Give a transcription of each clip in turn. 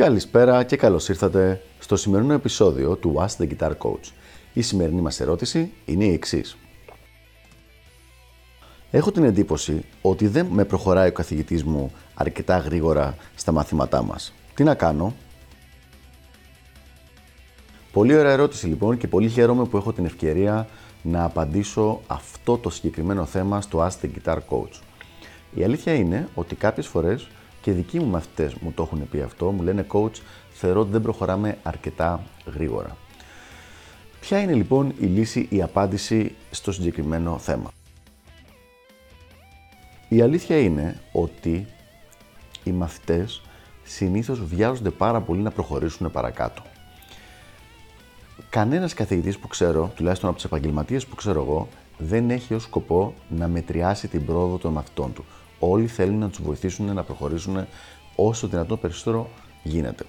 Καλησπέρα και καλώς ήρθατε στο σημερινό επεισόδιο του Ask the Guitar Coach. Η σημερινή μας ερώτηση είναι η εξής. Έχω την εντύπωση ότι δεν με προχωράει ο καθηγητής μου αρκετά γρήγορα στα μαθήματά μας. Τι να κάνω; Πολύ ωραία ερώτηση λοιπόν και πολύ χαίρομαι που έχω την ευκαιρία να απαντήσω αυτό το συγκεκριμένο θέμα στο Ask the Guitar Coach. Η αλήθεια είναι ότι κάποιες φορές και δικοί μου μαθητές μου το έχουν πει αυτό, μου λένε coach, θεωρώ ότι δεν προχωράμε αρκετά γρήγορα. Ποια είναι λοιπόν η λύση, η απάντηση στο συγκεκριμένο θέμα; Η αλήθεια είναι ότι οι μαθητές συνήθως βιάζονται πάρα πολύ να προχωρήσουν παρακάτω. Κανένας καθηγητής που ξέρω, τουλάχιστον από τους επαγγελματίες που ξέρω εγώ, δεν έχει ως σκοπό να μετριάσει την πρόοδο των μαθητών του. Όλοι θέλουν να τους βοηθήσουν να προχωρήσουν όσο δυνατόν περισσότερο γίνεται.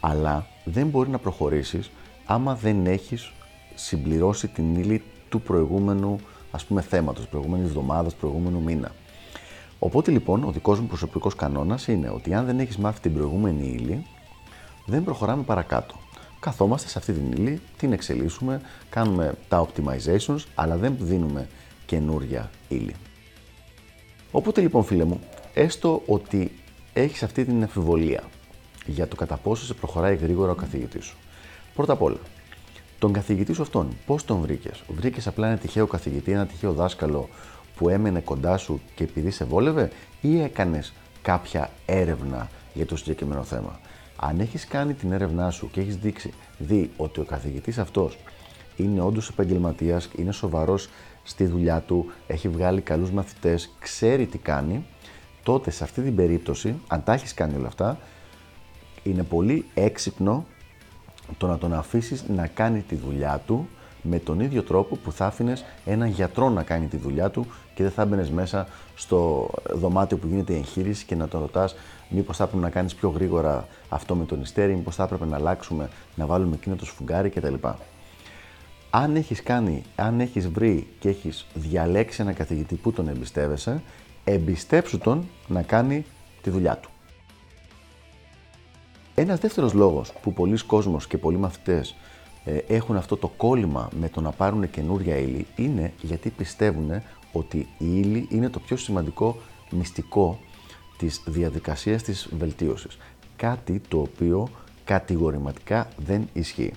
Αλλά δεν μπορεί να προχωρήσεις άμα δεν έχεις συμπληρώσει την ύλη του προηγούμενου ας πούμε θέματος, προηγούμενης εβδομάδας, προηγούμενου μήνα. Οπότε λοιπόν ο δικός μου προσωπικός κανόνας είναι ότι αν δεν έχεις μάθει την προηγούμενη ύλη, δεν προχωράμε παρακάτω. Καθόμαστε σε αυτή την ύλη, την εξελίσσουμε, κάνουμε τα optimizations, αλλά δεν δίνουμε καινούρια ύλη. Οπότε λοιπόν φίλε μου, έστω ότι έχεις αυτή την αμφιβολία για το κατά πόσο σε προχωράει γρήγορα ο καθηγητής σου. Πρώτα απ' όλα, τον καθηγητή σου αυτόν, πώς τον βρήκες; Βρήκες απλά ένα τυχαίο καθηγητή, ένα τυχαίο δάσκαλο που έμενε κοντά σου και επειδή σε βόλευε ή έκανες κάποια έρευνα για το συγκεκριμένο θέμα; Αν έχεις κάνει την έρευνά σου και έχεις δείξει, δει ότι ο καθηγητής αυτός είναι όντως επαγγελματίας, είναι σοβαρός στη δουλειά του, έχει βγάλει καλούς μαθητές, ξέρει τι κάνει, τότε σε αυτή την περίπτωση, αν τα έχεις κάνει όλα αυτά, είναι πολύ έξυπνο το να τον αφήσεις να κάνει τη δουλειά του με τον ίδιο τρόπο που θα άφηνες έναν γιατρό να κάνει τη δουλειά του και δεν θα μπαινε μέσα στο δωμάτιο που γίνεται η εγχείρηση και να τον ρωτάς μήπως θα έπρεπε να κάνεις πιο γρήγορα αυτό με τον ιστέρι, μήπως θα έπρεπε να αλλάξουμε, να βάλουμε εκείνο το σφουγγάρι κτλ. Αν έχεις κάνει, αν έχεις βρει και έχεις διαλέξει ένα καθηγητή που τον εμπιστεύεσαι, εμπιστέψου τον να κάνει τη δουλειά του. Ένας δεύτερος λόγος που πολλοί κόσμος και πολλοί μαθητές ε, έχουν αυτό το κόλλημα με το να πάρουν καινούρια ύλη είναι γιατί πιστεύουν ότι η ύλη είναι το πιο σημαντικό μυστικό της διαδικασίας της βελτίωσης. Κάτι το οποίο κατηγορηματικά δεν ισχύει.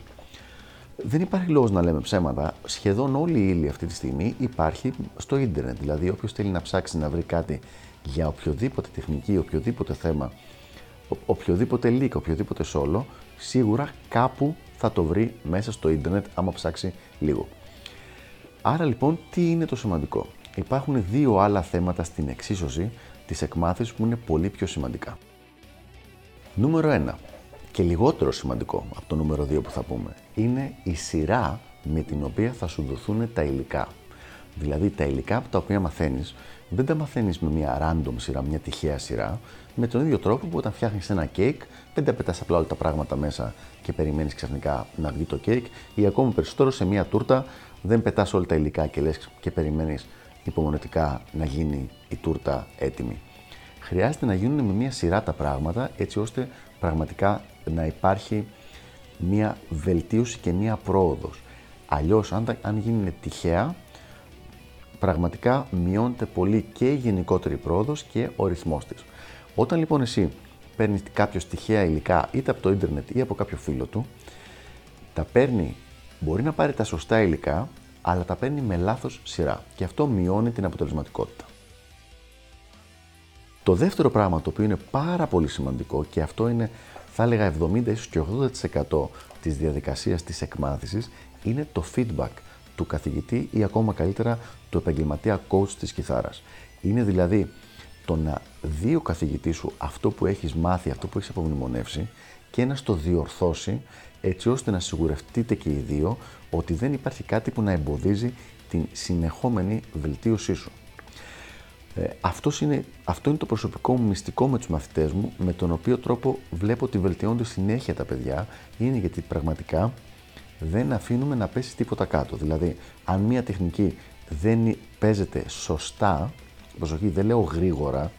Δεν υπάρχει λόγος να λέμε ψέματα. Σχεδόν όλη η ύλη αυτή τη στιγμή υπάρχει στο ίντερνετ. Δηλαδή, όποιος θέλει να ψάξει να βρει κάτι για οποιοδήποτε τεχνική, οποιοδήποτε θέμα, οποιοδήποτε link, οποιοδήποτε solo, σίγουρα κάπου θα το βρει μέσα στο ίντερνετ άμα ψάξει λίγο. Άρα λοιπόν, τι είναι το σημαντικό; Υπάρχουν δύο άλλα θέματα στην εξίσωση της εκμάθησης που είναι πολύ πιο σημαντικά. Νούμερο 1 και λιγότερο σημαντικό από το νούμερο 2 που θα πούμε είναι η σειρά με την οποία θα σου δοθούν τα υλικά. Δηλαδή τα υλικά από τα οποία μαθαίνεις, δεν τα μαθαίνεις με μια random σειρά, μια τυχαία σειρά, με τον ίδιο τρόπο που όταν φτιάχνεις ένα κέικ, δεν τα πετάς απλά όλα τα πράγματα μέσα και περιμένεις ξαφνικά να βγει το κέικ, ή ακόμα περισσότερο σε μια τούρτα δεν πετάς όλα τα υλικά και λες και περιμένεις υπομονετικά να γίνει η τούρτα έτοιμη. Χρειάζεται να γίνουν με μια σειρά τα πράγματα έτσι ώστε πραγματικά να υπάρχει μια βελτίωση και μια πρόοδος. Αλλιώς αν, αν γίνει τυχαία, πραγματικά μειώνεται πολύ και η γενικότερη πρόοδος και ο ρυθμός της. Όταν λοιπόν εσύ παίρνεις κάποιο τυχαία υλικά είτε από το ίντερνετ ή από κάποιο φίλο του, τα παίρνει, μπορεί να πάρει τα σωστά υλικά, αλλά τα παίρνει με λάθος σειρά και αυτό μειώνει την αποτελεσματικότητα. Το δεύτερο πράγμα το οποίο είναι πάρα πολύ σημαντικό και αυτό είναι θα έλεγα 70 ίσως και 80% της διαδικασίας της εκμάθησης είναι το feedback του καθηγητή ή ακόμα καλύτερα του επαγγελματία coach της κιθάρας. Είναι δηλαδή το να δει ο καθηγητής σου αυτό που έχεις μάθει, αυτό που έχεις απομνημονεύσει και να στο διορθώσει έτσι ώστε να σιγουρευτείτε και οι δύο ότι δεν υπάρχει κάτι που να εμποδίζει την συνεχόμενη βελτίωσή σου. Ε, αυτός είναι, αυτό είναι το προσωπικό μου μυστικό με τους μαθητές μου, με τον οποίο τρόπο βλέπω ότι βελτιώνονται συνέχεια τα παιδιά, είναι γιατί πραγματικά δεν αφήνουμε να πέσει τίποτα κάτω. Δηλαδή, αν μία τεχνική δεν παίζεται σωστά, προσοχή, δεν λέω γρήγορα,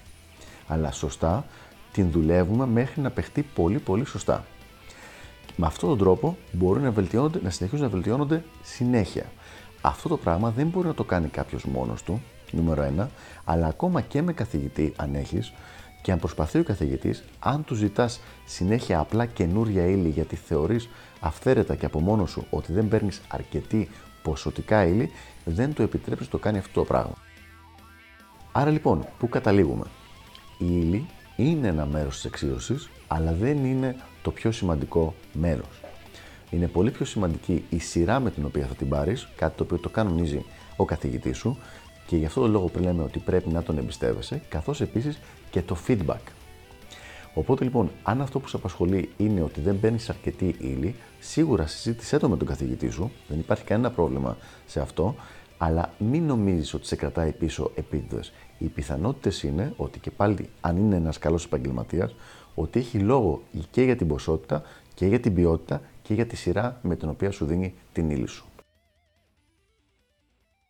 αλλά σωστά, την δουλεύουμε μέχρι να παιχτεί πολύ πολύ σωστά. Με αυτόν τον τρόπο μπορούν να, βελτιώνονται, να συνεχίζουν να βελτιώνονται συνέχεια. Αυτό το πράγμα δεν μπορεί να το κάνει κάποιος μόνος του, νούμερο ένα, αλλά ακόμα και με καθηγητή, αν έχεις, και αν προσπαθεί ο καθηγητής, αν του ζητάς συνέχεια απλά καινούρια ύλη γιατί θεωρείς αυθαίρετα και από μόνος σου ότι δεν παίρνεις αρκετή ποσοτικά ύλη, δεν το επιτρέπεις να το κάνει αυτό το πράγμα. Άρα λοιπόν, πού καταλήγουμε; Η ύλη είναι ένα μέρος της εξίωσης, αλλά δεν είναι το πιο σημαντικό μέρος. Είναι πολύ πιο σημαντική η σειρά με την οποία θα την πάρεις, κάτι το οποίο το κανονίζει ο καθηγητής σου και γι' αυτό το λόγο που λέμε ότι πρέπει να τον εμπιστεύεσαι, καθώς επίσης και το feedback. Οπότε λοιπόν, αν αυτό που σε απασχολεί είναι ότι δεν παίρνει αρκετή ύλη, σίγουρα συζήτησέ το με τον καθηγητή σου, δεν υπάρχει κανένα πρόβλημα σε αυτό, αλλά μην νομίζεις ότι σε κρατάει πίσω επίτηδε. Οι πιθανότητες είναι ότι και πάλι, αν είναι ένας καλός επαγγελματίας, ότι έχει λόγο και για την ποσότητα και για την ποιότητα και για τη σειρά με την οποία σου δίνει την ύλη σου.